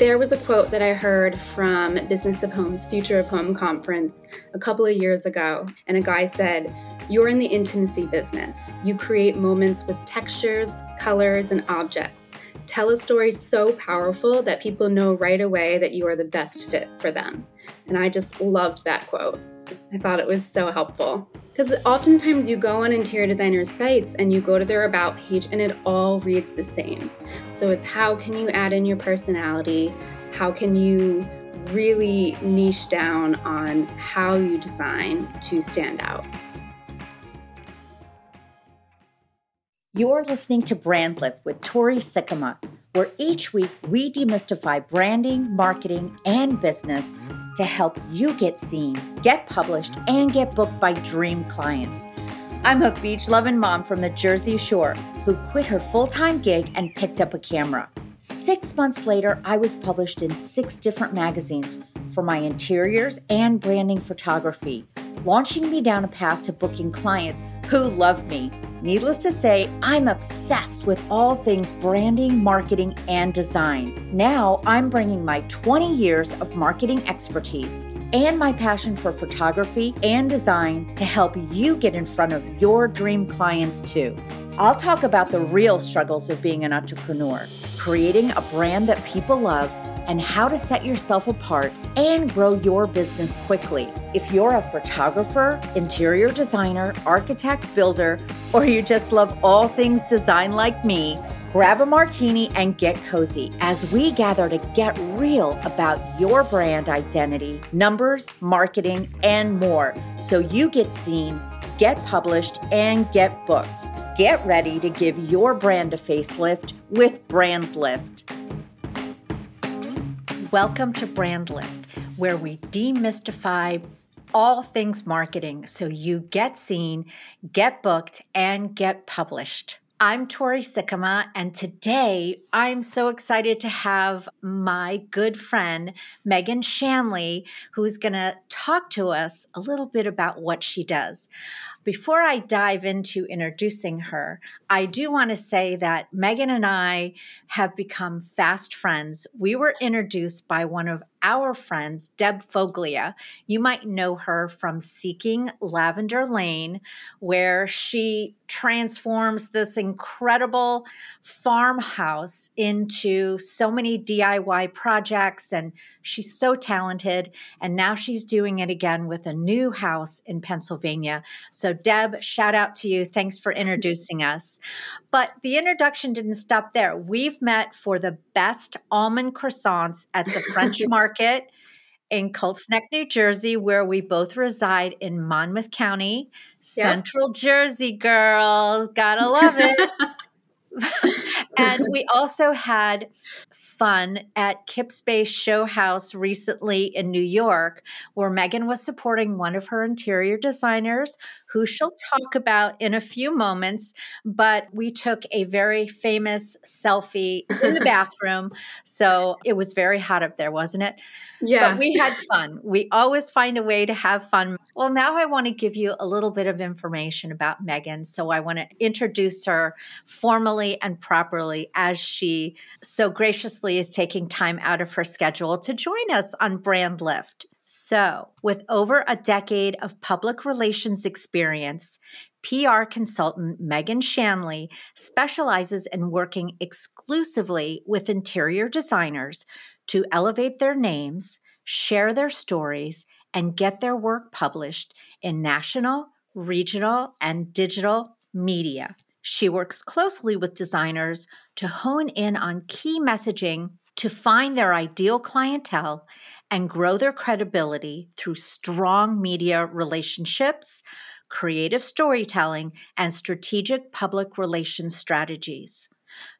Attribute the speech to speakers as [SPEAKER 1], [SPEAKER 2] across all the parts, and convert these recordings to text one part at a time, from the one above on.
[SPEAKER 1] There was a quote that I heard from Business of Home's Future of Home conference a couple of years ago, and a guy said, You're in the intimacy business. You create moments with textures, colors, and objects. Tell a story so powerful that people know right away that you are the best fit for them. And I just loved that quote. I thought it was so helpful. Because oftentimes you go on interior designers' sites and you go to their about page and it all reads the same. So it's how can you add in your personality? How can you really niche down on how you design to stand out?
[SPEAKER 2] You're listening to Brand Lift with Tori Sikkema, where each week we demystify branding, marketing, and business to help you get seen, get published, and get booked by dream clients. I'm a beach loving mom from the Jersey Shore who quit her full time gig and picked up a camera. Six months later, I was published in six different magazines for my interiors and branding photography, launching me down a path to booking clients who love me Needless to say, I'm obsessed with all things branding, marketing, and design. Now I'm bringing my 20 years of marketing expertise and my passion for photography and design to help you get in front of your dream clients too. I'll talk about the real struggles of being an entrepreneur, creating a brand that people love and how to set yourself apart and grow your business quickly. If you're a photographer, interior designer, architect, builder, or you just love all things design like me, grab a martini and get cozy as we gather to get real about your brand identity, numbers, marketing, and more so you get seen, get published, and get booked. Get ready to give your brand a facelift with Brand Lift. Welcome to Brand Lift, where we demystify all things marketing so you get seen, get booked, and get published. I'm Tori Sikkema, and today I'm so excited to have my good friend Meaghan Shanley, who's going to talk to us a little bit about what she does. Before I dive into introducing her, I do want to say that Meaghan and I have become fast friends. We were introduced by one of our friends, Deb Foglia. You might know her from Seeking Lavender Lane, where she transforms this incredible farmhouse into so many DIY projects. And she's so talented. And now she's doing it again with a new house in Pennsylvania. So, Deb, shout out to you. Thanks for introducing us. But the introduction didn't stop there. We've met for the best almond croissants at the French Market in Colts Neck, New Jersey, where we both reside in Monmouth County, yep. Central Jersey girls. Gotta love it. and we also had fun at Kips Bay Show House recently in New York, where Meaghan was supporting one of her interior designers who she'll talk about in a few moments. But we took a very famous selfie in the bathroom. So it was very hot up there, wasn't it?
[SPEAKER 1] Yeah.
[SPEAKER 2] But we had fun. We always find a way to have fun. Well, now I want to give you a little bit of information about Meaghan. So I want to introduce her formally and properly as she so graciously is taking time out of her schedule to join us on Brand Lift. So, with over a decade of public relations experience, PR consultant Meaghan Shanley specializes in working exclusively with interior designers to elevate their names, share their stories, and get their work published in national, regional, and digital media. She works closely with designers to hone in on key messaging to find their ideal clientele and grow their credibility through strong media relationships, creative storytelling, and strategic public relations strategies.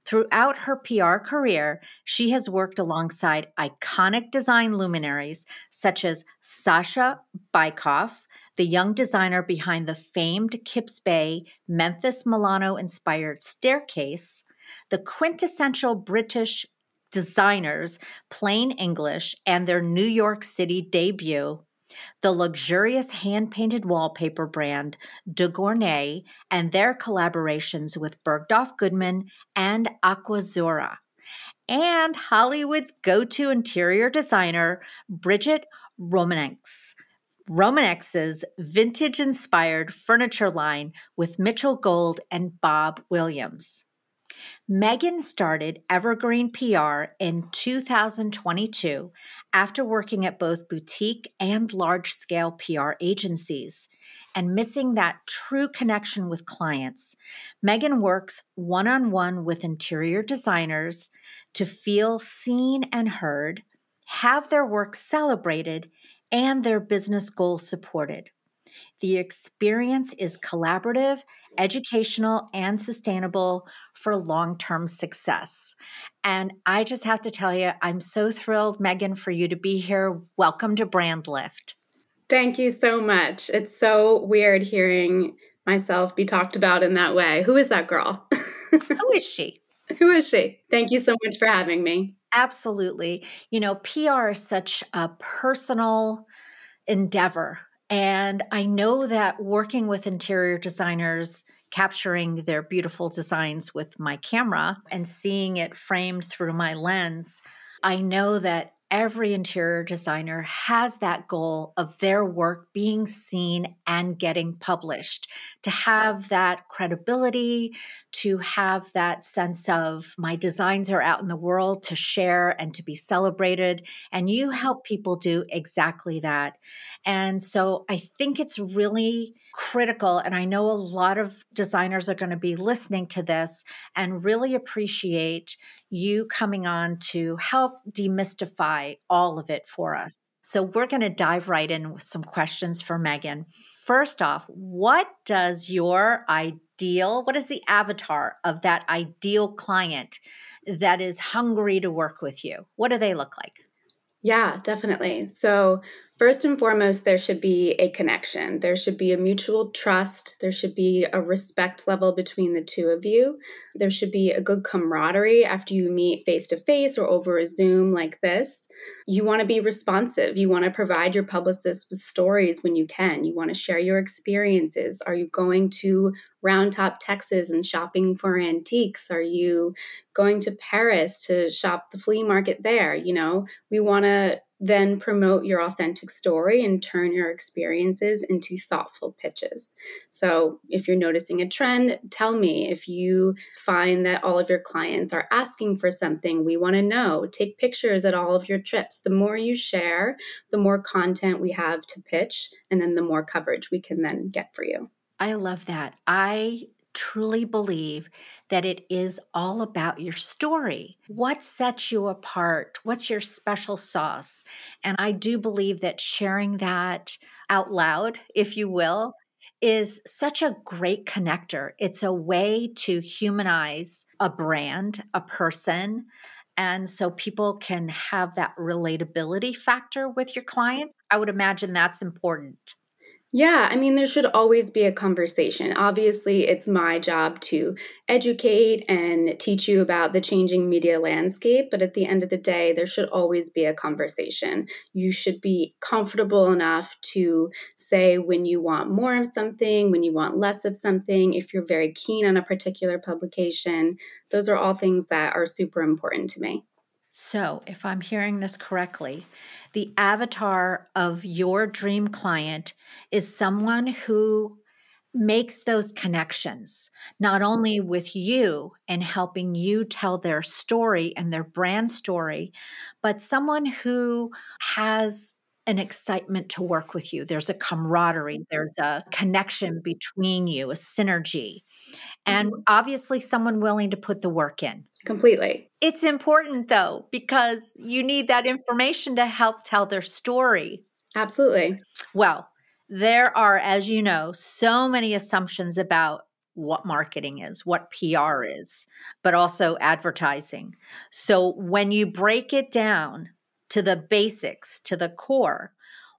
[SPEAKER 2] Throughout her PR career, she has worked alongside iconic design luminaries such as Sasha Bikoff, the young designer behind the famed Kips Bay Memphis Milano inspired staircase, the quintessential British designers, Plain English, and their New York City debut, the luxurious hand painted wallpaper brand De Gournay, and their collaborations with Bergdorf Goodman and Aquazzura. and Hollywood's go to interior designer, Brigette Romanek. Romanek's vintage inspired furniture line with Mitchell Gold and Bob Williams. Meaghan started Evergreen PR in 2022 after working at both boutique and large scale PR agencies and missing that true connection with clients. Meaghan works one on one with interior designers to feel seen and heard, have their work celebrated, and their business goals supported. The experience is collaborative, educational, and sustainable for long term success. And I just have to tell you, I'm so thrilled, Meaghan, for you to be here. Welcome to Brand Lift.
[SPEAKER 1] Thank you so much. It's so weird hearing myself be talked about in that way. Who is that girl?
[SPEAKER 2] Who is she?
[SPEAKER 1] Who is she? Thank you so much for having me.
[SPEAKER 2] Absolutely. You know, PR is such a personal endeavor. And I know that working with interior designers, capturing their beautiful designs with my camera and seeing it framed through my lens, I know that every interior designer has that goal of their work being seen and getting published to have that credibility to have that sense of my designs are out in the world to share and to be celebrated and you help people do exactly that. And so i think it's really critical and i know a lot of designers are going to be listening to this and really appreciate you coming on to help demystify all of it for us. So, we're going to dive right in with some questions for Meaghan. First off, what does your ideal, what is the avatar of that ideal client that is hungry to work with you? What do they look like?
[SPEAKER 1] Yeah, definitely. So, First and foremost, there should be a connection. There should be a mutual trust. There should be a respect level between the two of you. There should be a good camaraderie after you meet face to face or over a Zoom like this. You want to be responsive. You want to provide your publicist with stories when you can. You want to share your experiences. Are you going to Round Top, Texas and shopping for antiques? Are you going to Paris to shop the flea market there? You know, we want to then promote your authentic story and turn your experiences into thoughtful pitches. So, if you're noticing a trend, tell me. If you find that all of your clients are asking for something, we want to know. Take pictures at all of your trips. The more you share, the more content we have to pitch, and then the more coverage we can then get for you.
[SPEAKER 2] I love that. I truly believe that it is all about your story. What sets you apart? What's your special sauce? And I do believe that sharing that out loud, if you will, is such a great connector. It's a way to humanize a brand, a person. And so people can have that relatability factor with your clients. I would imagine that's important.
[SPEAKER 1] Yeah, I mean, there should always be a conversation. Obviously, it's my job to educate and teach you about the changing media landscape, but at the end of the day, there should always be a conversation. You should be comfortable enough to say when you want more of something, when you want less of something, if you're very keen on a particular publication. Those are all things that are super important to me.
[SPEAKER 2] So, if I'm hearing this correctly, the avatar of your dream client is someone who makes those connections, not only with you and helping you tell their story and their brand story, but someone who has an excitement to work with you. There's a camaraderie, there's a connection between you, a synergy, and mm-hmm. obviously someone willing to put the work in.
[SPEAKER 1] Completely.
[SPEAKER 2] It's important though, because you need that information to help tell their story.
[SPEAKER 1] Absolutely.
[SPEAKER 2] Well, there are, as you know, so many assumptions about what marketing is, what PR is, but also advertising. So when you break it down to the basics, to the core,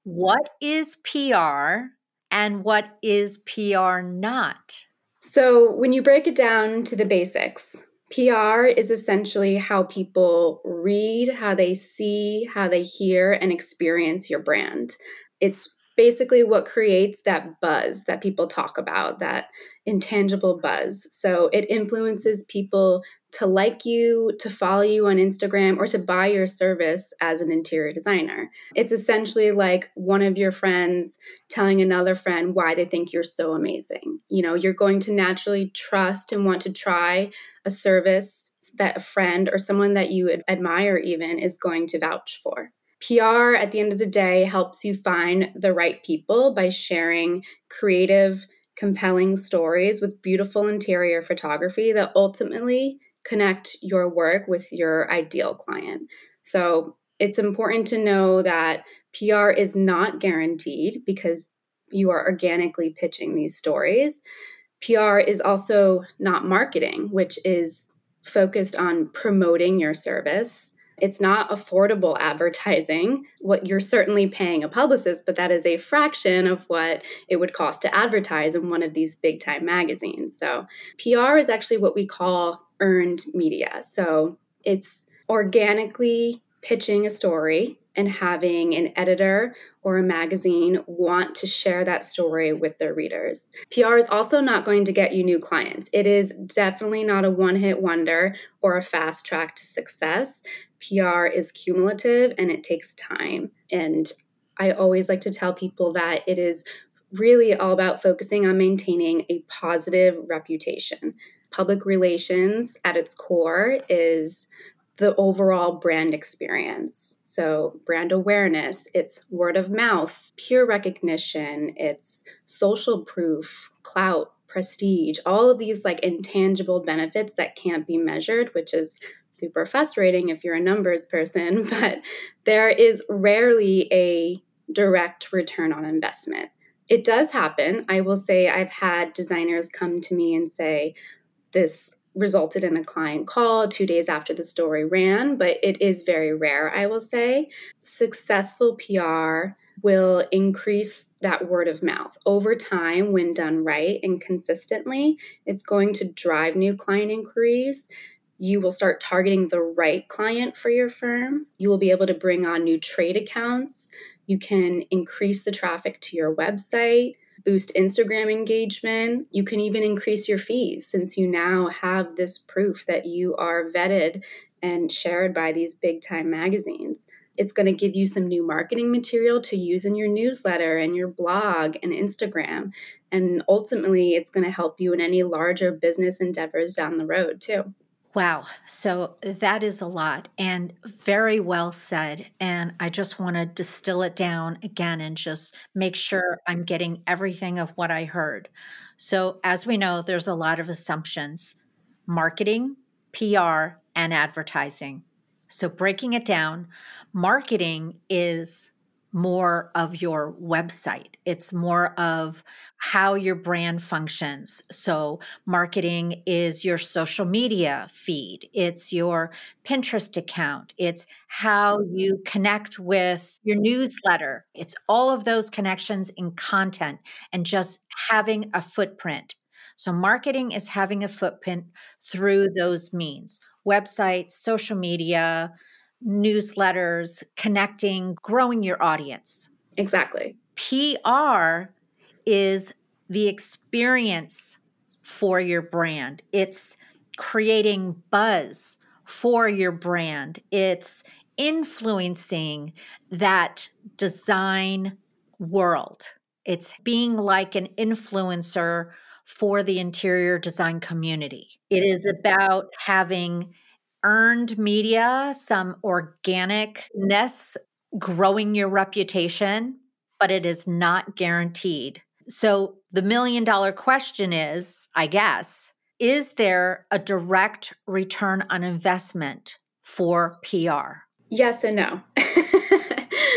[SPEAKER 2] what is PR and what is PR not?
[SPEAKER 1] So when you break it down to the basics, PR is essentially how people read, how they see, how they hear, and experience your brand. It's basically what creates that buzz that people talk about, that intangible buzz. So it influences people to like you, to follow you on Instagram, or to buy your service as an interior designer. It's essentially like one of your friends telling another friend why they think you're so amazing. You know, you're going to naturally trust and want to try a service that a friend or someone that you admire even is going to vouch for. PR at the end of the day helps you find the right people by sharing creative, compelling stories with beautiful interior photography that ultimately connect your work with your ideal client. So it's important to know that PR is not guaranteed because you are organically pitching these stories. PR is also not marketing, which is focused on promoting your service it's not affordable advertising. What you're certainly paying a publicist, but that is a fraction of what it would cost to advertise in one of these big time magazines. So, PR is actually what we call earned media. So, it's organically pitching a story and having an editor or a magazine want to share that story with their readers. PR is also not going to get you new clients. It is definitely not a one hit wonder or a fast track to success. PR is cumulative and it takes time. And I always like to tell people that it is really all about focusing on maintaining a positive reputation. Public relations at its core is the overall brand experience. So, brand awareness, it's word of mouth, peer recognition, it's social proof, clout, prestige, all of these like intangible benefits that can't be measured, which is super frustrating if you're a numbers person, but there is rarely a direct return on investment. It does happen. I will say I've had designers come to me and say, This resulted in a client call two days after the story ran, but it is very rare, I will say. Successful PR will increase that word of mouth over time when done right and consistently. It's going to drive new client inquiries. You will start targeting the right client for your firm. You will be able to bring on new trade accounts. You can increase the traffic to your website boost Instagram engagement. You can even increase your fees since you now have this proof that you are vetted and shared by these big time magazines. It's going to give you some new marketing material to use in your newsletter and your blog and Instagram. And ultimately, it's going to help you in any larger business endeavors down the road, too.
[SPEAKER 2] Wow. So that is a lot and very well said. And I just want to distill it down again and just make sure I'm getting everything of what I heard. So, as we know, there's a lot of assumptions marketing, PR, and advertising. So, breaking it down, marketing is more of your website. It's more of how your brand functions. So, marketing is your social media feed, it's your Pinterest account, it's how you connect with your newsletter. It's all of those connections in content and just having a footprint. So, marketing is having a footprint through those means websites, social media, newsletters, connecting, growing your audience.
[SPEAKER 1] Exactly.
[SPEAKER 2] PR is the experience for your brand. It's creating buzz for your brand. It's influencing that design world. It's being like an influencer for the interior design community. It is about having earned media, some organicness, growing your reputation, but it is not guaranteed. So the million dollar question is, I guess, is there a direct return on investment for PR?
[SPEAKER 1] Yes and no.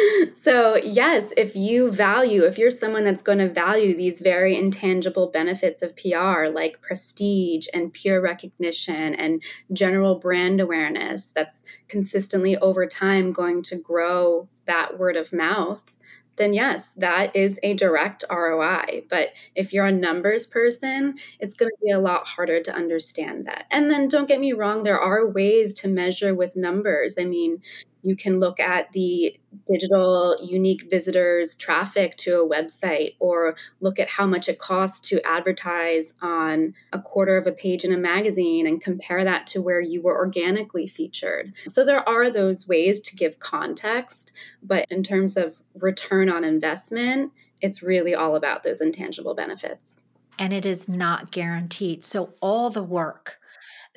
[SPEAKER 1] so, yes, if you value, if you're someone that's going to value these very intangible benefits of PR, like prestige and peer recognition and general brand awareness, that's consistently over time going to grow that word of mouth, then yes, that is a direct ROI. But if you're a numbers person, it's going to be a lot harder to understand that. And then don't get me wrong, there are ways to measure with numbers. I mean, You can look at the digital unique visitors traffic to a website or look at how much it costs to advertise on a quarter of a page in a magazine and compare that to where you were organically featured. So there are those ways to give context, but in terms of return on investment, it's really all about those intangible benefits.
[SPEAKER 2] And it is not guaranteed. So all the work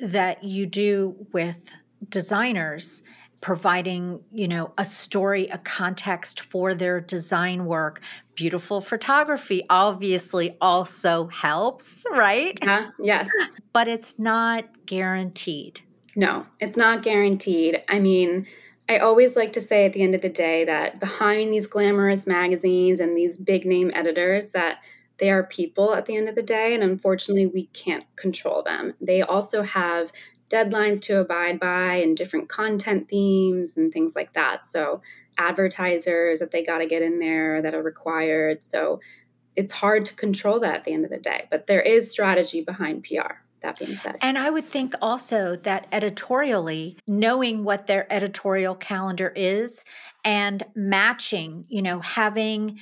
[SPEAKER 2] that you do with designers providing you know a story a context for their design work. Beautiful photography obviously also helps right?
[SPEAKER 1] Yeah yes.
[SPEAKER 2] But it's not guaranteed.
[SPEAKER 1] No it's not guaranteed. I mean i always like to say at the end of the day that behind these glamorous magazines and these big name editors that they are people at the end of the day and unfortunately we can't control them. They also have deadlines to abide by and different content themes and things like that. So, advertisers that they got to get in there that are required. So, it's hard to control that at the end of the day, but there is strategy behind PR. That being said.
[SPEAKER 2] And I would think also that editorially, knowing what their editorial calendar is and matching, you know, having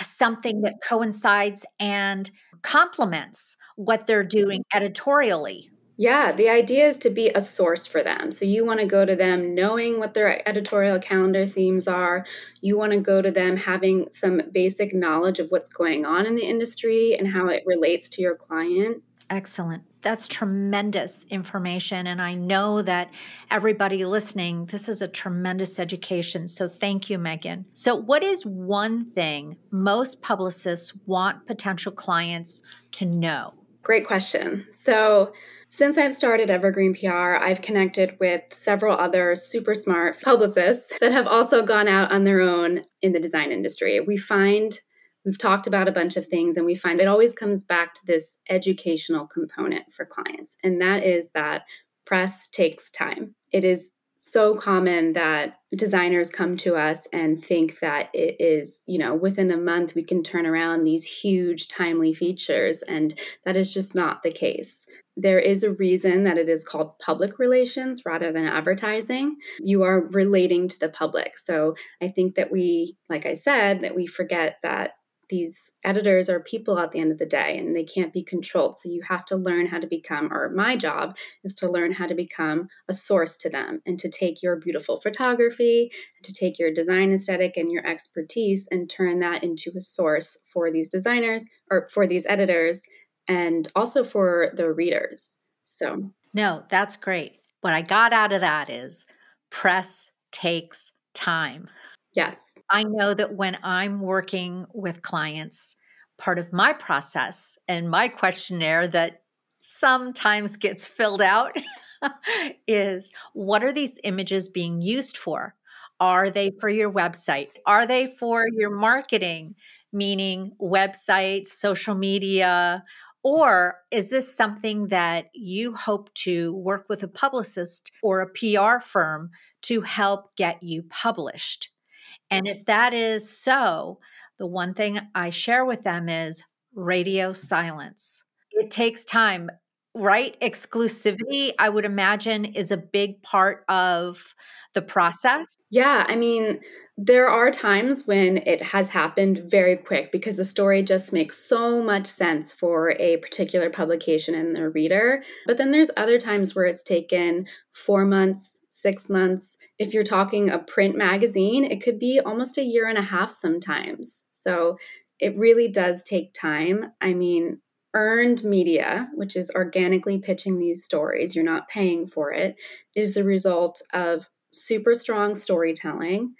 [SPEAKER 2] something that coincides and complements what they're doing editorially
[SPEAKER 1] yeah, the idea is to be a source for them. So you want to go to them knowing what their editorial calendar themes are. You want to go to them having some basic knowledge of what's going on in the industry and how it relates to your client.
[SPEAKER 2] Excellent. That's tremendous information. And I know that everybody listening, this is a tremendous education. So thank you, Meaghan. So, what is one thing most publicists want potential clients to know?
[SPEAKER 1] Great question. So, since I've started Evergreen PR, I've connected with several other super smart publicists that have also gone out on their own in the design industry. We find we've talked about a bunch of things and we find it always comes back to this educational component for clients and that is that press takes time it is so common that designers come to us and think that it is, you know, within a month we can turn around these huge timely features. And that is just not the case. There is a reason that it is called public relations rather than advertising. You are relating to the public. So I think that we, like I said, that we forget that these editors are people at the end of the day and they can't be controlled. So you have to learn how to become, or my job is to learn how to become a source to them and to take your beautiful photography, to take your design aesthetic and your expertise and turn that into a source for these designers or for these editors and also for the readers. So,
[SPEAKER 2] no, that's great. What I got out of that is press takes time.
[SPEAKER 1] Yes.
[SPEAKER 2] I know that when I'm working with clients, part of my process and my questionnaire that sometimes gets filled out is what are these images being used for? Are they for your website? Are they for your marketing, meaning websites, social media? Or is this something that you hope to work with a publicist or a PR firm to help get you published? And if that is so, the one thing I share with them is radio silence. It takes time, right? Exclusivity, I would imagine, is a big part of the process.
[SPEAKER 1] Yeah, I mean, there are times when it has happened very quick because the story just makes so much sense for a particular publication and the reader. But then there's other times where it's taken four months, six months. If you're talking a print magazine, it could be almost a year and a half sometimes. So it really does take time. I mean, earned media, which is organically pitching these stories, you're not paying for it, is the result of super strong storytelling,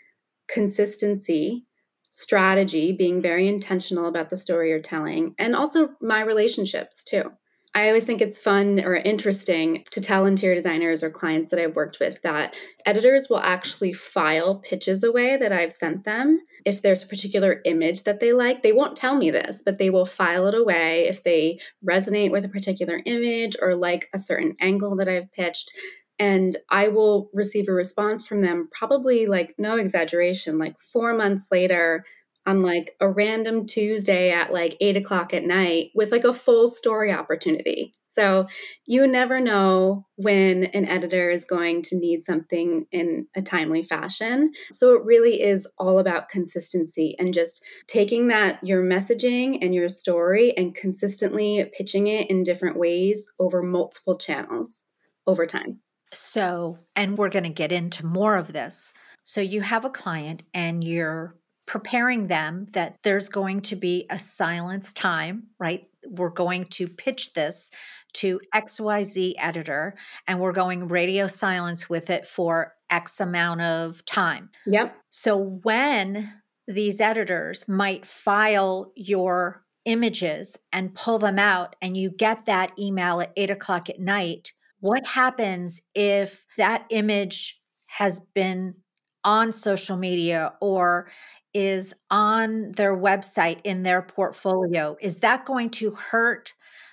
[SPEAKER 1] consistency, strategy, being very intentional about the story you're telling, and also my relationships too. I always think it's fun or interesting to tell interior designers or clients that I've worked with that editors will actually file pitches away that I've sent them. If there's a particular image that they like, they won't tell me this, but they will file it away if they resonate with a particular image or like a certain angle that I've pitched. And I will receive a response from them, probably like no exaggeration, like four months later on like a random Tuesday at like eight o'clock at night with like a full story opportunity. So you never know when an editor is going to need something in a timely fashion. So it really is all about consistency and just taking that, your messaging and your story, and consistently pitching it in different ways over multiple channels over time.
[SPEAKER 2] So, and we're going to get into more of this. So you have a client and you're preparing them that there's going to be a silence time, right? We're going to pitch this to XYZ editor and we're going radio silence with it for X amount of time.
[SPEAKER 1] Yep.
[SPEAKER 2] So when these editors might file your images and pull them out and you get that email at eight o'clock at night, what happens if that image has been on social media or is on their website in their portfolio, is that going to hurt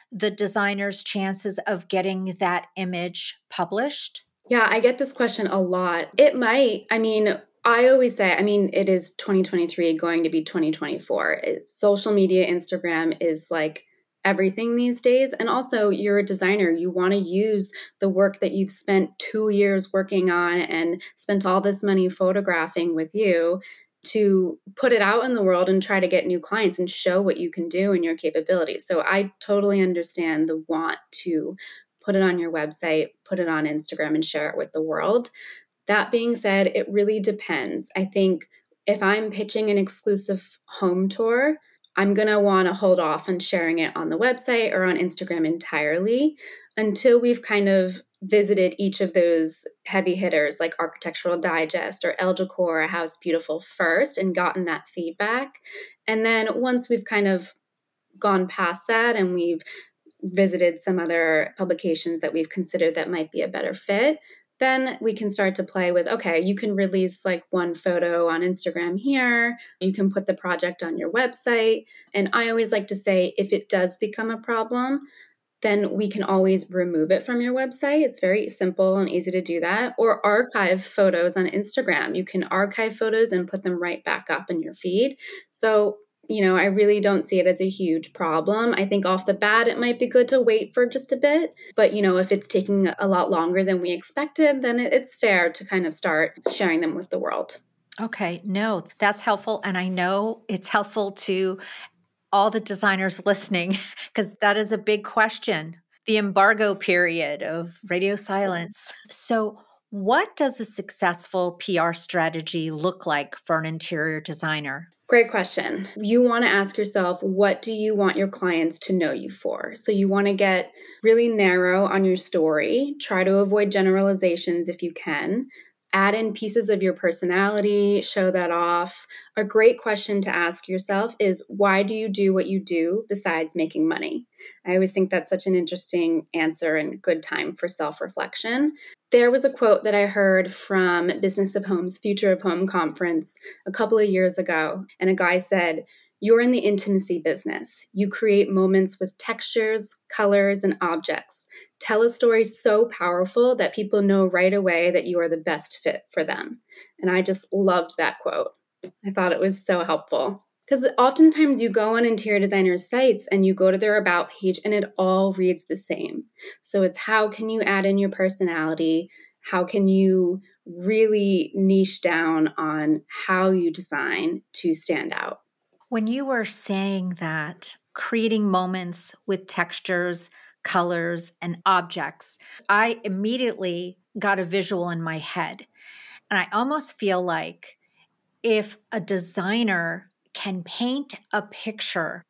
[SPEAKER 2] the designer's chances of getting that image published?
[SPEAKER 1] Yeah, I get this question a lot. It might. I mean, I always say, I mean, it is 2023 going to be 2024. It's eh, social media, Instagram is like everything these days. And also, you're a designer. You want to use the work that you've spent two years working on and spent all this money photographing with you to put it out in the world and try to get new clients and show what you can do and your capabilities. So I totally understand the want to put it on your website, put it on Instagram, and share it with the world. That being said, it really depends. I think if I'm pitching an exclusive home tour, I'm going to want to hold off on sharing it on the website or on Instagram entirely until we've kind of visited each of those heavy hitters like Architectural Digest or Elle Decor, A House Beautiful first and gotten that feedback. And then once we've kind of gone past that and we've visited some other publications that we've considered that might be a better fit, then we can start to play with okay, you can release like one photo on Instagram here, you can put the project on your website. And I always like to say if it does become a problem, then we can always remove it from your website. It's very simple and easy to do that. Or archive photos on Instagram. You can archive photos and put them right back up in your feed. So, you know, I really don't see it as a huge problem. I think off the bat, it might be good to wait for just a bit. But, you know, if it's taking a lot longer than we expected, then it's fair to kind of start sharing them with the world.
[SPEAKER 2] Okay, no, that's helpful. And I know it's helpful to all the designers listening, because that is a big question the embargo period of radio silence. So, what does a successful PR strategy look like for an interior designer?
[SPEAKER 1] Great question. You want to ask yourself, what do you want your clients to know you for? So, you want to get really narrow on your story, try to avoid generalizations if you can add in pieces of your personality, show that off. A great question to ask yourself is why do you do what you do besides making money? I always think that's such an interesting answer and good time for self reflection. There was a quote that I heard from Business of Home's Future of Home conference a couple of years ago, and a guy said, you're in the intimacy business. You create moments with textures, colors, and objects. Tell a story so powerful that people know right away that you are the best fit for them. And I just loved that quote. I thought it was so helpful. Because oftentimes you go on interior designers' sites and you go to their about page and it all reads the same. So it's how can you add in your personality? How can you really niche down on how you design to stand out?
[SPEAKER 2] When you were saying that, creating moments with textures, colors, and objects, I immediately got a visual in my head. And I almost feel like if a designer can paint a picture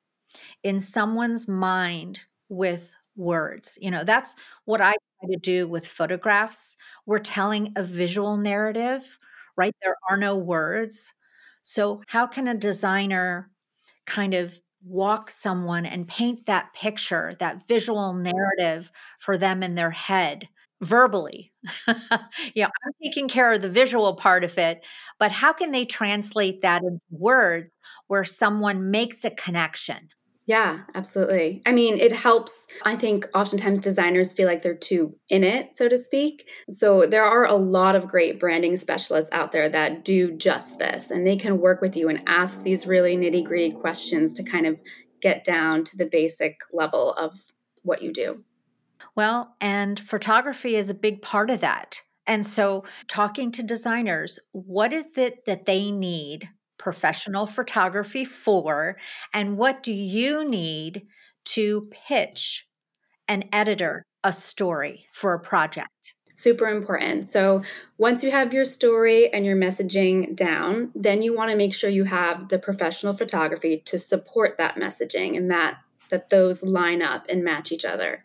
[SPEAKER 2] in someone's mind with words, you know, that's what I try to do with photographs. We're telling a visual narrative, right? There are no words. So, how can a designer kind of walk someone and paint that picture, that visual narrative for them in their head verbally. yeah, I'm taking care of the visual part of it, but how can they translate that into words where someone makes a connection?
[SPEAKER 1] Yeah, absolutely. I mean, it helps. I think oftentimes designers feel like they're too in it, so to speak. So there are a lot of great branding specialists out there that do just this, and they can work with you and ask these really nitty gritty questions to kind of get down to the basic level of what you do.
[SPEAKER 2] Well, and photography is a big part of that. And so, talking to designers, what is it that they need professional photography for? And what do you need to pitch an editor a story for a project?
[SPEAKER 1] Super important. So, once you have your story and your messaging down, then you want to make sure you have the professional photography to support that messaging and that that those line up and match each other.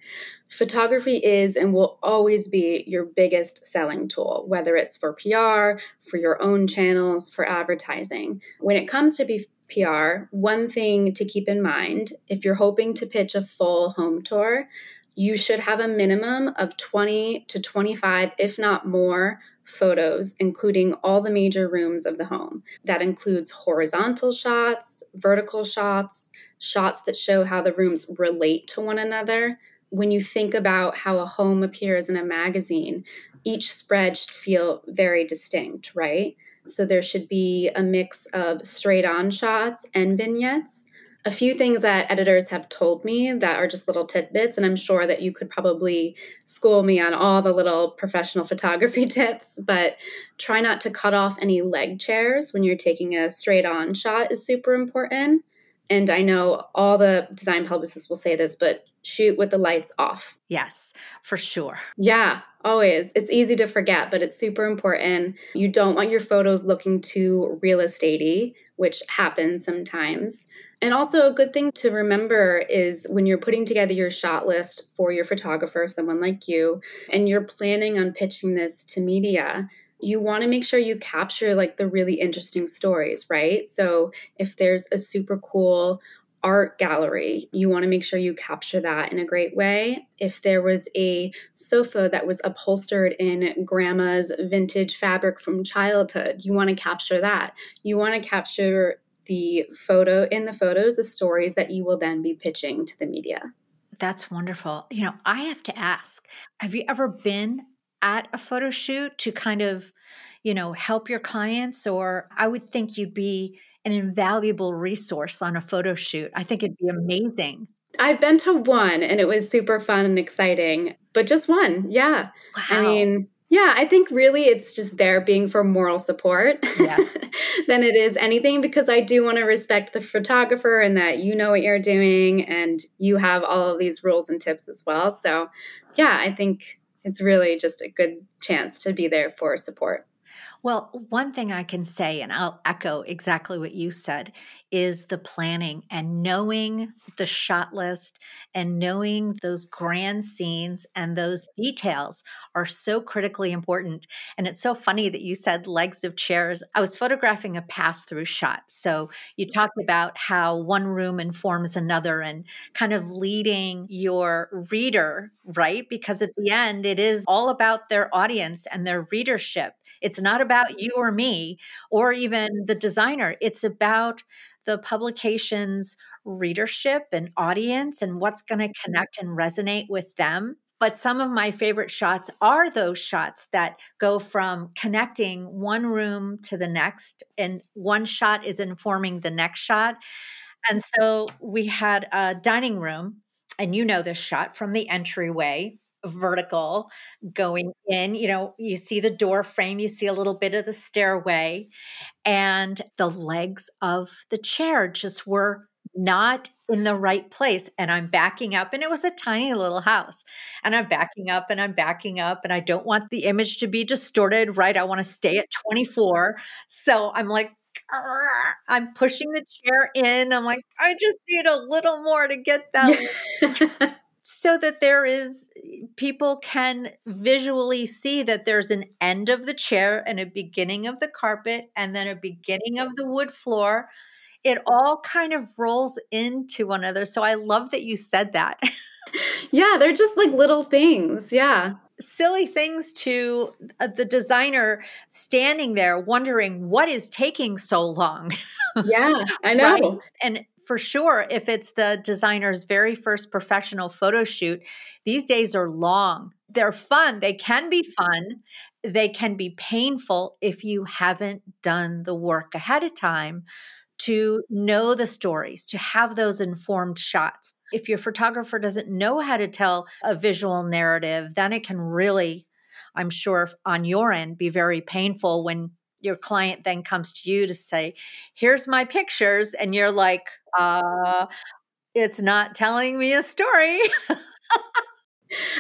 [SPEAKER 1] Photography is and will always be your biggest selling tool, whether it's for PR, for your own channels, for advertising. When it comes to be PR, one thing to keep in mind if you're hoping to pitch a full home tour, you should have a minimum of 20 to 25, if not more, photos, including all the major rooms of the home. That includes horizontal shots, vertical shots, shots that show how the rooms relate to one another. When you think about how a home appears in a magazine, each spread should feel very distinct, right? So there should be a mix of straight on shots and vignettes. A few things that editors have told me that are just little tidbits, and I'm sure that you could probably school me on all the little professional photography tips, but try not to cut off any leg chairs when you're taking a straight on shot is super important and I know all the design publicists will say this, but shoot with the lights off.
[SPEAKER 2] Yes, for sure.
[SPEAKER 1] Yeah, always. It's easy to forget, but it's super important. You don't want your photos looking too real estatey, which happens sometimes. And also, a good thing to remember is when you're putting together your shot list for your photographer, someone like you, and you're planning on pitching this to media, you want to make sure you capture like the really interesting stories, right? So if there's a super cool art gallery, you want to make sure you capture that in a great way. If there was a sofa that was upholstered in grandma's vintage fabric from childhood, you want to capture that. You want to capture the photo in the photos, the stories that you will then be pitching to the media.
[SPEAKER 2] That's wonderful. You know, I have to ask have you ever been at a photo shoot to kind of, you know, help your clients? Or I would think you'd be an invaluable resource on a photo shoot. I think it'd be amazing.
[SPEAKER 1] I've been to one and it was super fun and exciting, but just one. Yeah. Wow. I mean, yeah, I think really it's just there being for moral support yeah. than it is anything because I do want to respect the photographer and that you know what you're doing and you have all of these rules and tips as well. So, yeah, I think it's really just a good chance to be there for support.
[SPEAKER 2] Well, one thing I can say, and I'll echo exactly what you said, is the planning and knowing the shot list and knowing those grand scenes and those details are so critically important. And it's so funny that you said legs of chairs. I was photographing a pass through shot. So you talked about how one room informs another and kind of leading your reader, right? Because at the end, it is all about their audience and their readership. It's not about you or me or even the designer. It's about the publication's readership and audience and what's going to mm-hmm. connect and resonate with them. But some of my favorite shots are those shots that go from connecting one room to the next, and one shot is informing the next shot. And so we had a dining room, and you know this shot from the entryway vertical going in. You know, you see the door frame, you see a little bit of the stairway, and the legs of the chair just were not in the right place. And I'm backing up, and it was a tiny little house. And I'm backing up and I'm backing up, and I don't want the image to be distorted, right? I want to stay at 24. So I'm like, I'm pushing the chair in. I'm like, I just need a little more to get that so that there is people can visually see that there's an end of the chair and a beginning of the carpet and then a beginning of the wood floor. It all kind of rolls into one another so i love that you said that.
[SPEAKER 1] Yeah they're just like little things yeah.
[SPEAKER 2] Silly things to uh, the designer standing there wondering what is taking so long
[SPEAKER 1] yeah i know. Right?
[SPEAKER 2] and for sure. If it's the designer's very first professional photo shoot, these days are long. They're fun. They can be fun. They can be painful if you haven't done the work ahead of time to know the stories, to have those informed shots. If your photographer doesn't know how to tell a visual narrative, then it can really, I'm sure, on your end, be very painful when your client then comes to you to say, Here's my pictures. And you're like, uh, it's not telling me a story.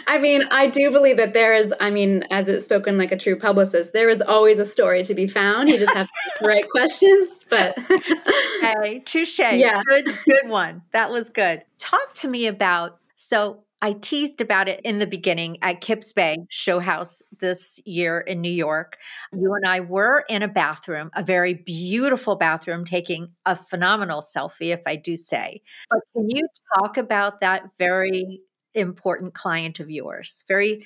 [SPEAKER 1] I mean, I do believe that there is, I mean, as it's spoken like a true publicist, there is always a story to be found. You just have to ask the right questions. But
[SPEAKER 2] touche, touche. Yeah. Good, good one. That was good. Talk to me about so I teased about it in the beginning at Kips Bay Show House this year in New York. You and I were in a bathroom, a very beautiful bathroom, taking a phenomenal selfie, if I do say. But can you talk about that very important client of yours, very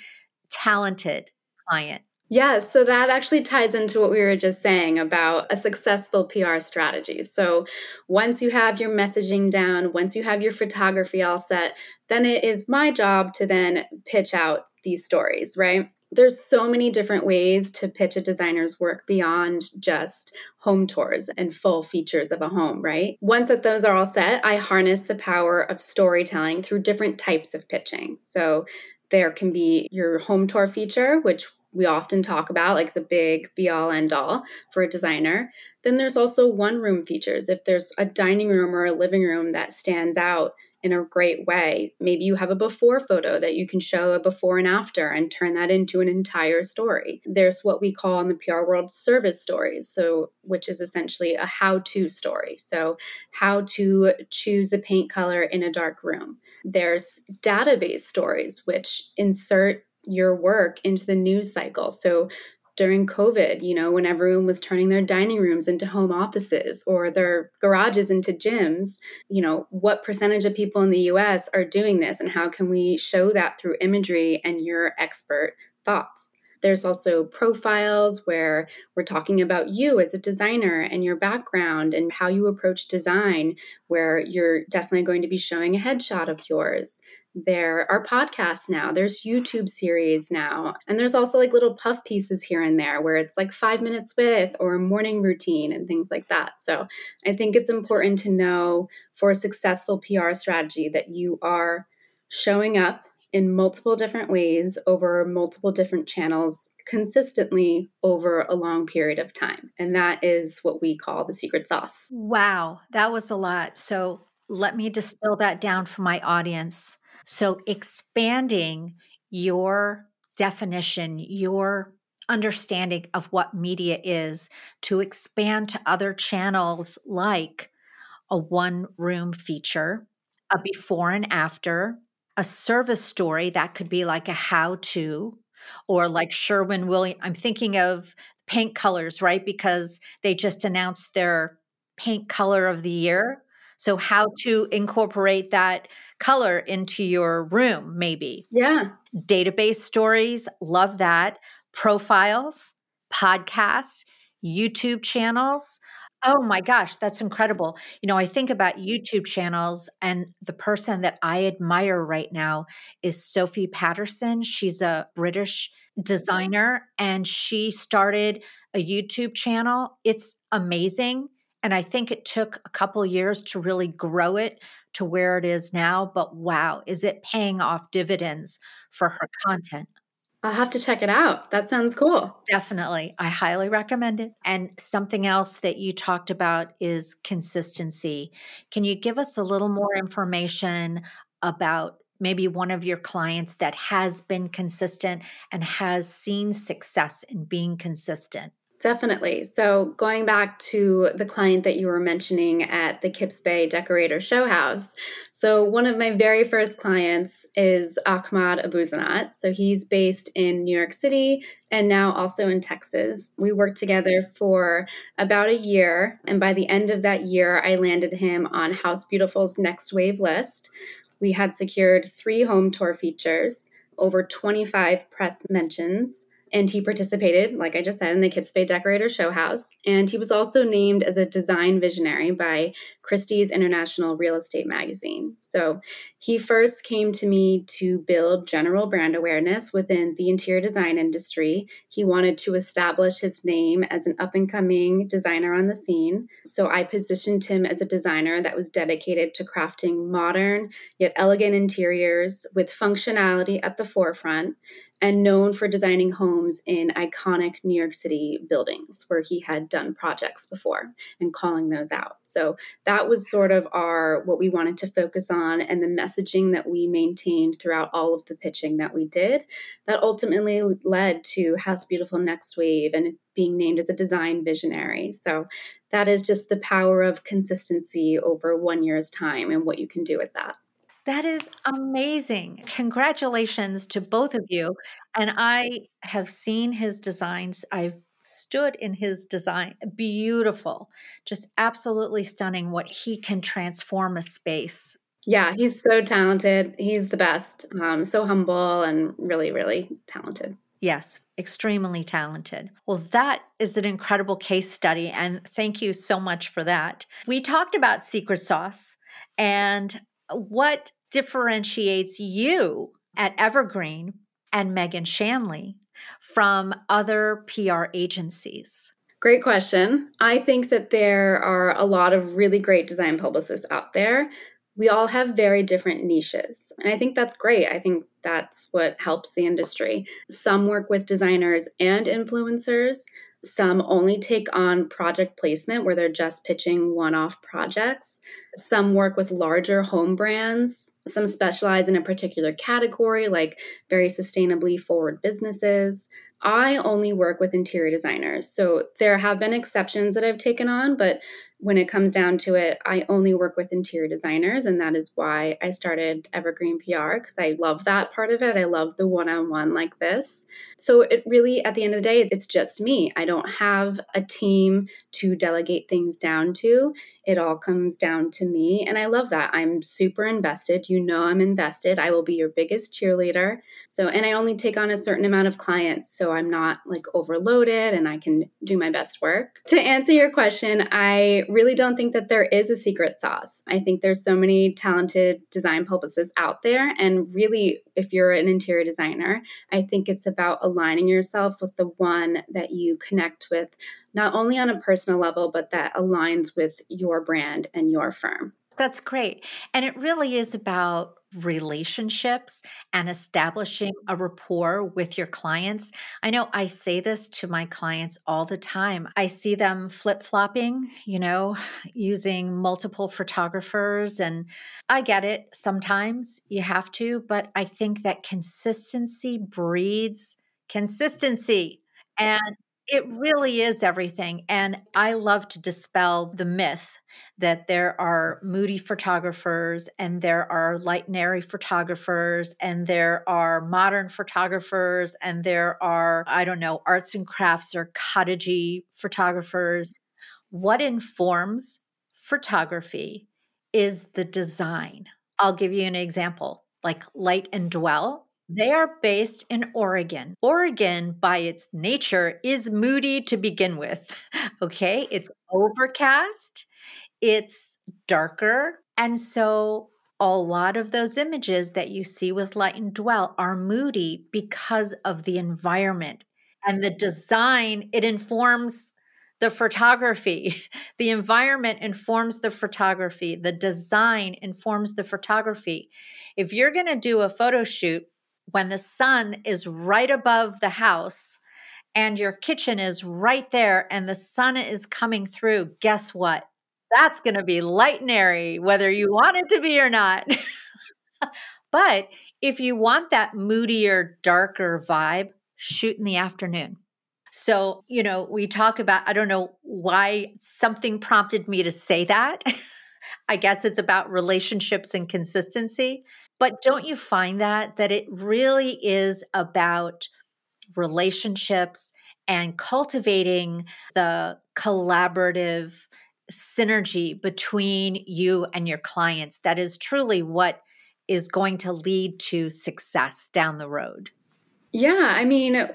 [SPEAKER 2] talented client.
[SPEAKER 1] Yes, so that actually ties into what we were just saying about a successful PR strategy. So, once you have your messaging down, once you have your photography all set, then it is my job to then pitch out these stories, right? there's so many different ways to pitch a designer's work beyond just home tours and full features of a home, right? Once that those are all set, I harness the power of storytelling through different types of pitching. So there can be your home tour feature, which we often talk about, like the big be all end all for a designer. Then there's also one room features. If there's a dining room or a living room that stands out in a great way. Maybe you have a before photo that you can show a before and after and turn that into an entire story. There's what we call in the PR world service stories, so which is essentially a how-to story. So, how to choose the paint color in a dark room. There's database stories which insert your work into the news cycle. So during COVID, you know, when everyone was turning their dining rooms into home offices or their garages into gyms, you know, what percentage of people in the US are doing this and how can we show that through imagery and your expert thoughts? There's also profiles where we're talking about you as a designer and your background and how you approach design, where you're definitely going to be showing a headshot of yours. There are podcasts now, there's YouTube series now, and there's also like little puff pieces here and there where it's like five minutes with or a morning routine and things like that. So I think it's important to know for a successful PR strategy that you are showing up in multiple different ways over multiple different channels consistently over a long period of time. And that is what we call the secret sauce.
[SPEAKER 2] Wow, that was a lot. So let me distill that down for my audience. So expanding your definition, your understanding of what media is to expand to other channels like a one room feature, a before and after, a service story that could be like a how to or like Sherwin Williams. I'm thinking of paint colors, right? Because they just announced their paint color of the year. So, how to incorporate that color into your room, maybe.
[SPEAKER 1] Yeah.
[SPEAKER 2] Database stories, love that. Profiles, podcasts, YouTube channels. Oh my gosh, that's incredible. You know, I think about YouTube channels, and the person that I admire right now is Sophie Paterson. She's a British mm-hmm. designer, and she started a YouTube channel. It's amazing. And I think it took a couple years to really grow it to where it is now. But wow, is it paying off dividends for her content?
[SPEAKER 1] I'll have to check it out. That sounds cool.
[SPEAKER 2] Definitely. I highly recommend it. And something else that you talked about is consistency. Can you give us a little more information about maybe one of your clients that has been consistent and has seen success in being consistent?
[SPEAKER 1] Definitely. So, going back to the client that you were mentioning at the Kips Bay Decorator Show House. So, one of my very first clients is Ahmad Abuzanat. So, he's based in New York City and now also in Texas. We worked together for about a year. And by the end of that year, I landed him on House Beautiful's Next Wave list. We had secured three home tour features, over 25 press mentions and he participated, like I just said, in the Kips Bay Decorator Show House. And he was also named as a design visionary by Christie's International Real Estate Magazine. So he first came to me to build general brand awareness within the interior design industry. He wanted to establish his name as an up and coming designer on the scene. So I positioned him as a designer that was dedicated to crafting modern yet elegant interiors with functionality at the forefront and known for designing homes in iconic New York City buildings where he had done projects before and calling those out. So that was sort of our what we wanted to focus on and the messaging that we maintained throughout all of the pitching that we did that ultimately led to House Beautiful Next Wave and being named as a design visionary. So that is just the power of consistency over one year's time and what you can do with that.
[SPEAKER 2] That is amazing. Congratulations to both of you. And I have seen his designs. I've stood in his design. Beautiful. Just absolutely stunning what he can transform a space.
[SPEAKER 1] Yeah, he's so talented. He's the best. Um, so humble and really, really talented.
[SPEAKER 2] Yes, extremely talented. Well, that is an incredible case study. And thank you so much for that. We talked about secret sauce and what differentiates you at Evergreen and Meaghan Shanley from other PR agencies?
[SPEAKER 1] Great question. I think that there are a lot of really great design publicists out there. We all have very different niches. And I think that's great. I think that's what helps the industry. Some work with designers and influencers. Some only take on project placement where they're just pitching one off projects. Some work with larger home brands. Some specialize in a particular category, like very sustainably forward businesses. I only work with interior designers. So there have been exceptions that I've taken on, but when it comes down to it, I only work with interior designers. And that is why I started Evergreen PR because I love that part of it. I love the one on one like this. So it really, at the end of the day, it's just me. I don't have a team to delegate things down to. It all comes down to me. And I love that. I'm super invested. You know, I'm invested. I will be your biggest cheerleader. So, and I only take on a certain amount of clients. So I'm not like overloaded and I can do my best work. To answer your question, I really don't think that there is a secret sauce. I think there's so many talented design publicists out there. And really, if you're an interior designer, I think it's about aligning yourself with the one that you connect with, not only on a personal level, but that aligns with your brand and your firm.
[SPEAKER 2] That's great. And it really is about relationships and mm-hmm. establishing a rapport with your clients. I know I say this to my clients all the time. I see them flip flopping, you know, using multiple photographers. And I get it. Sometimes you have to, but I think that consistency breeds consistency. And it really is everything. And I love to dispel the myth that there are moody photographers and there are light and airy photographers and there are modern photographers and there are, I don't know, arts and crafts or cottagey photographers. What informs photography is the design. I'll give you an example like Light and Dwell they are based in Oregon. Oregon, by its nature, is moody to begin with. Okay. It's overcast, it's darker. And so a lot of those images that you see with Light and Dwell are moody because of the environment and the design. It informs the photography. The environment informs the photography. The design informs the photography. If you're going to do a photo shoot when the sun is right above the house and your kitchen is right there and the sun is coming through, guess what? That's going to be light and airy, whether you want it to be or not. but if you want that moodier, darker vibe, shoot in the afternoon. So, you know, we talk about, I don't know why something prompted me to say that. I guess it's about relationships and consistency. But don't you find that that it really is about relationships and cultivating the collaborative synergy between you and your clients that is truly what is going to lead to success down the road.
[SPEAKER 1] Yeah, I mean, uh,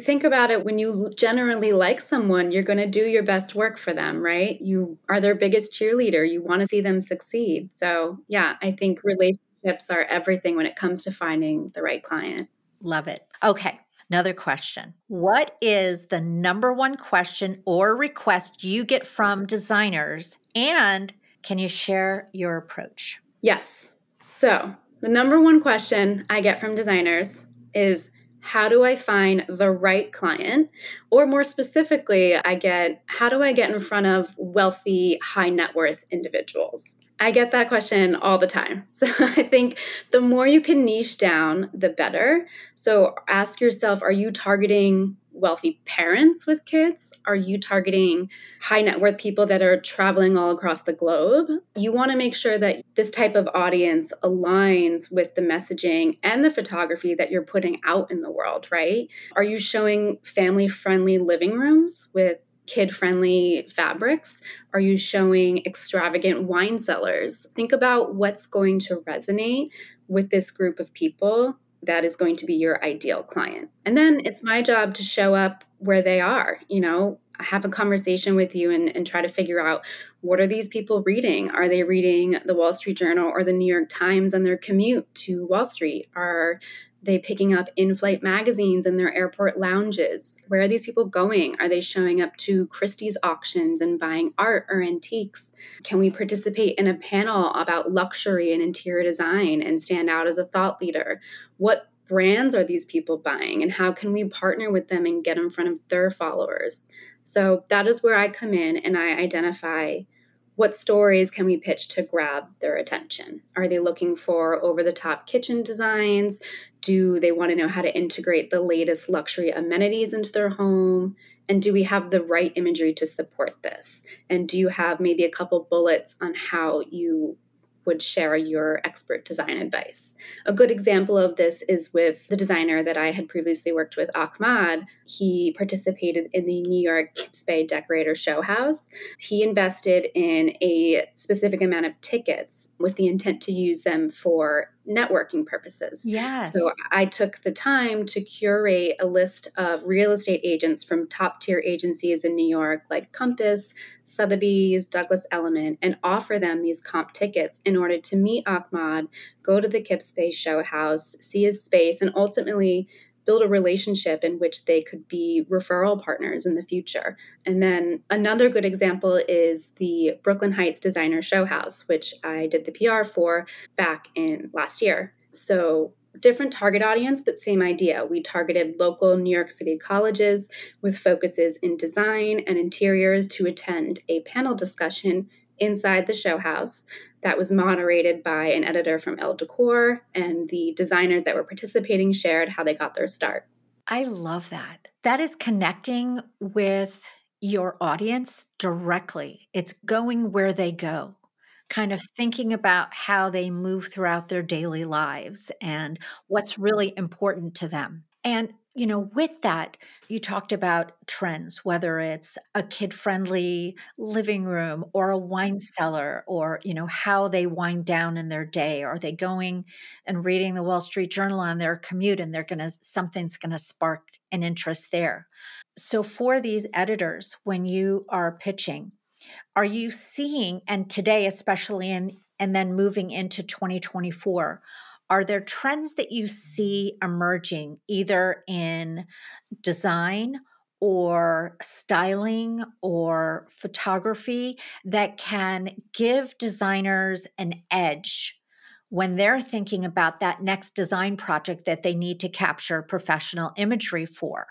[SPEAKER 1] think about it when you generally like someone, you're going to do your best work for them, right? You are their biggest cheerleader. You want to see them succeed. So, yeah, I think relationships are everything when it comes to finding the right client.
[SPEAKER 2] Love it. Okay. Another question. What is the number one question or request you get from designers? And can you share your approach?
[SPEAKER 1] Yes. So, the number one question I get from designers is how do I find the right client? Or more specifically, I get how do I get in front of wealthy, high net worth individuals? I get that question all the time. So I think the more you can niche down, the better. So ask yourself are you targeting wealthy parents with kids? Are you targeting high net worth people that are traveling all across the globe? You want to make sure that this type of audience aligns with the messaging and the photography that you're putting out in the world, right? Are you showing family friendly living rooms with kid friendly fabrics? Are you showing extravagant wine cellars? Think about what's going to resonate with this group of people that is going to be your ideal client. And then it's my job to show up where they are, you know, have a conversation with you and, and try to figure out what are these people reading? Are they reading the Wall Street Journal or the New York Times on their commute to Wall Street? Are they picking up in-flight magazines in their airport lounges? Where are these people going? Are they showing up to Christie's auctions and buying art or antiques? Can we participate in a panel about luxury and interior design and stand out as a thought leader? What brands are these people buying and how can we partner with them and get in front of their followers? So that is where I come in and I identify what stories can we pitch to grab their attention? Are they looking for over the top kitchen designs? Do they want to know how to integrate the latest luxury amenities into their home? And do we have the right imagery to support this? And do you have maybe a couple bullets on how you would share your expert design advice. A good example of this is with the designer that I had previously worked with, Ahmad. He participated in the New York Kips Bay Decorator Show House. He invested in a specific amount of tickets with the intent to use them for networking purposes.
[SPEAKER 2] Yes.
[SPEAKER 1] So I took the time to curate a list of real estate agents from top tier agencies in New York, like Compass, Sotheby's, Douglas Elliman, and offer them these comp tickets in order to meet Ahmad, go to the Kips Space Show House, see his space, and ultimately build a relationship in which they could be referral partners in the future. And then another good example is the Brooklyn Heights Designer Show House, which I did the PR for back in last year. So different target audience, but same idea. We targeted local New York City colleges with focuses in design and interiors to attend a panel discussion inside the show house that was moderated by an editor from Elle Decor, and the designers that were participating shared how they got their start.
[SPEAKER 2] I love that. That is connecting with your audience directly. It's going where they go, kind of thinking about how they move throughout their daily lives and what's really important to them. And you know, with that, you talked about trends, whether it's a kid friendly living room or a wine cellar, or, you know, how they wind down in their day. Are they going and reading the Wall Street Journal on their commute and they're going to, something's going to spark an interest there? So, for these editors, when you are pitching, are you seeing, and today, especially in, and then moving into 2024, are there trends that you see emerging either in design or styling or photography that can give designers an edge when they're thinking about that next design project that they need to capture professional imagery for?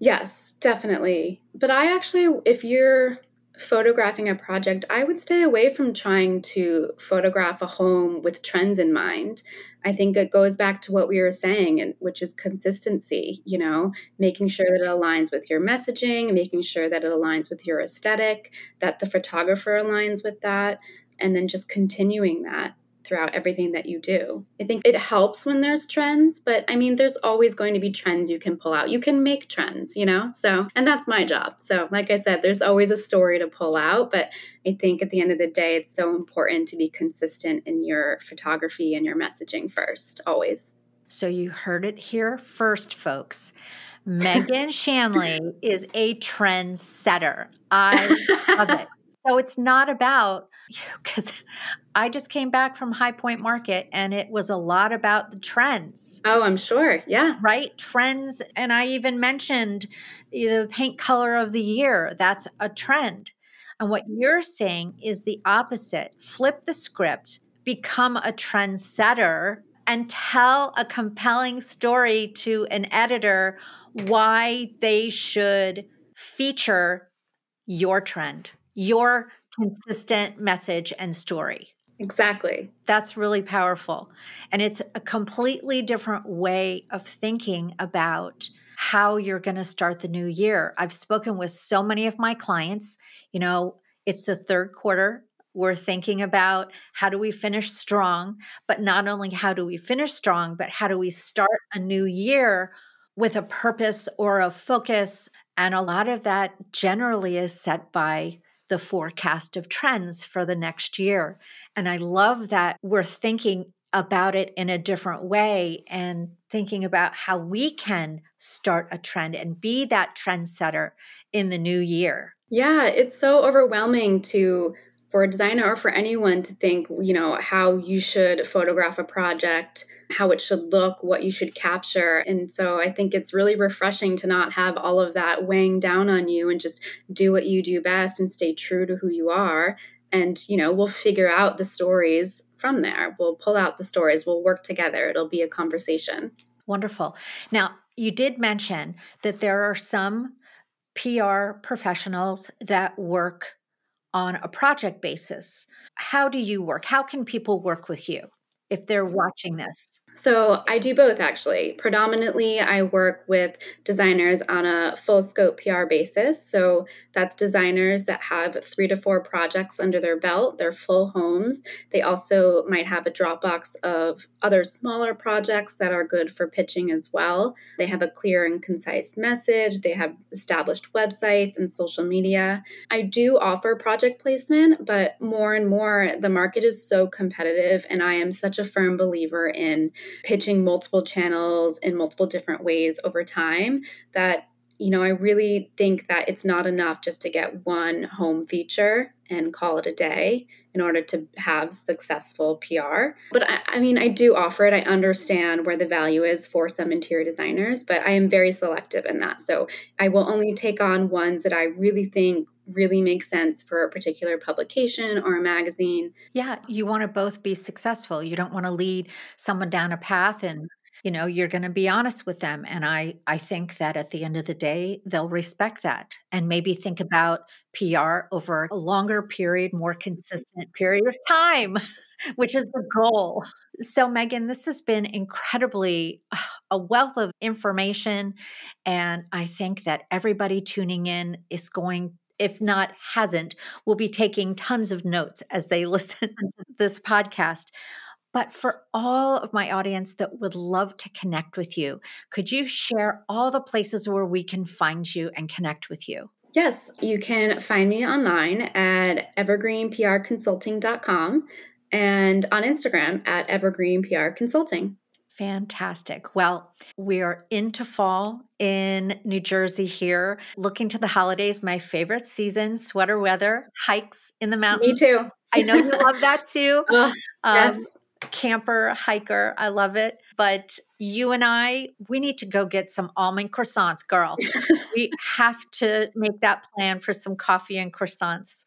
[SPEAKER 1] Yes, definitely. But I actually, if you're photographing a project, I would stay away from trying to photograph a home with trends in mind. I think it goes back to what we were saying, which is consistency, you know, making sure that it aligns with your messaging, making sure that it aligns with your aesthetic, that the photographer aligns with that, and then just continuing that throughout everything that you do. I think it helps when there's trends, but I mean, there's always going to be trends you can pull out. You can make trends, you know? So, and that's my job. So, like I said, there's always a story to pull out, but I think at the end of the day, it's so important to be consistent in your photography and your messaging first, always.
[SPEAKER 2] So, you heard it here first, folks. Meaghan Shanley is a trendsetter. I love it. So it's not about because I just came back from High Point Market and it was a lot about the trends.
[SPEAKER 1] Oh, I'm sure. Yeah.
[SPEAKER 2] Right? Trends. And I even mentioned the paint color of the year. That's a trend. And what you're saying is the opposite flip the script, become a trendsetter, and tell a compelling story to an editor why they should feature your trend, your consistent message and story.
[SPEAKER 1] Exactly.
[SPEAKER 2] That's really powerful. And it's a completely different way of thinking about how you're going to start the new year. I've spoken with so many of my clients. You know, it's the third quarter. We're thinking about how do we finish strong, but not only how do we finish strong, but how do we start a new year with a purpose or a focus. And a lot of that generally is set by the forecast of trends for the next year. And I love that we're thinking about it in a different way and thinking about how we can start a trend and be that trendsetter in the new year.
[SPEAKER 1] Yeah, it's so overwhelming to for a designer or for anyone to think, you know, how you should photograph a project, how it should look, what you should capture. And so I think it's really refreshing to not have all of that weighing down on you and just do what you do best and stay true to who you are. And, you know, we'll figure out the stories from there. We'll pull out the stories, we'll work together. It'll be a conversation.
[SPEAKER 2] Wonderful. Now, you did mention that there are some PR professionals that work on a project basis. How do you work? How can people work with you if they're watching this?
[SPEAKER 1] So I do both actually. Predominantly, I work with designers on a full scope PR basis. So that's designers that have three to four projects under their belt, they're full homes. They also might have a Dropbox of other smaller projects that are good for pitching as well. They have a clear and concise message, they have established websites and social media. I do offer project placement, but more and more the market is so competitive, and I am such a firm believer in pitching multiple channels in multiple different ways over time that you know, I really think that it's not enough just to get one home feature and call it a day in order to have successful PR. But I, I, mean, I do offer it. I understand where the value is for some interior designers, but I am very selective in that. So I will only take on ones that I really think really make sense for a particular publication or a magazine.
[SPEAKER 2] Yeah, you want to both be successful. You don't want to lead someone down a path and you know you're going to be honest with them and i i think that at the end of the day they'll respect that and maybe think about pr over a longer period more consistent period of time which is the goal so meaghan this has been incredibly a wealth of information and i think that everybody tuning in is going if not hasn't, will be taking tons of notes as they listen to this podcast. But for all of my audience that would love to connect with you, could you share all the places where we can find you and connect with you?
[SPEAKER 1] Yes, you can find me online at evergreenprconsulting.com and on Instagram at evergreenprconsulting.
[SPEAKER 2] Fantastic. Well, we are into fall in New Jersey here. Looking to the holidays, my favorite season, sweater weather, hikes in the mountains.
[SPEAKER 1] Me too.
[SPEAKER 2] I know you love that too.
[SPEAKER 1] Oh, yes. Um,
[SPEAKER 2] camper, hiker. I love it. But you and I, we need to go get some almond croissants, girl. we have to make that plan for some coffee and croissants.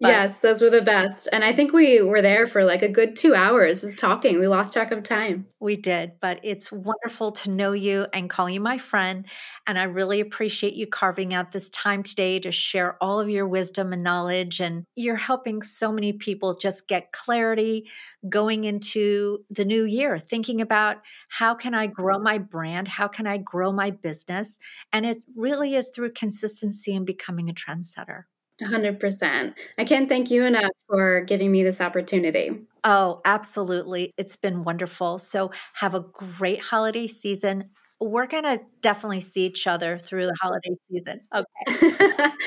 [SPEAKER 1] But yes, those were the best. And I think we were there for like a good two hours just talking. We lost track of time.
[SPEAKER 2] We did, but it's wonderful to know you and call you my friend. And I really appreciate you carving out this time today to share all of your wisdom and knowledge. And you're helping so many people just get clarity going into the new year, thinking about how can I grow my brand? How can I grow my business? And it really is through consistency and becoming a trendsetter.
[SPEAKER 1] 100%. I can't thank you enough for giving me this opportunity.
[SPEAKER 2] Oh, absolutely. It's been wonderful. So, have a great holiday season. We're going to definitely see each other through the holiday season.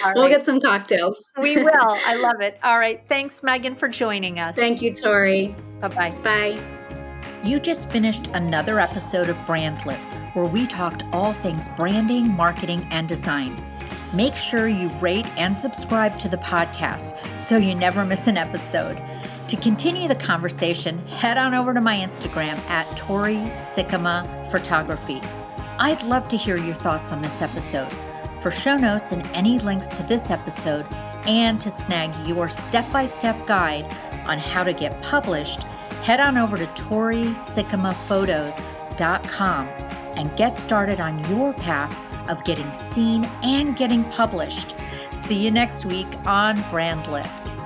[SPEAKER 2] Okay.
[SPEAKER 1] we'll get some cocktails.
[SPEAKER 2] we will. I love it. All right. Thanks, Meaghan, for joining us.
[SPEAKER 1] Thank you, Tori.
[SPEAKER 2] Bye bye.
[SPEAKER 1] Bye.
[SPEAKER 2] You just finished another episode of Brand Lift where we talked all things branding, marketing, and design. Make sure you rate and subscribe to the podcast so you never miss an episode. To continue the conversation, head on over to my Instagram at Tori Sikkema Photography. I'd love to hear your thoughts on this episode. For show notes and any links to this episode, and to snag your step by step guide on how to get published, head on over to ToriSikkemaPhotos.com and get started on your path of getting seen and getting published. See you next week on Brand Lift.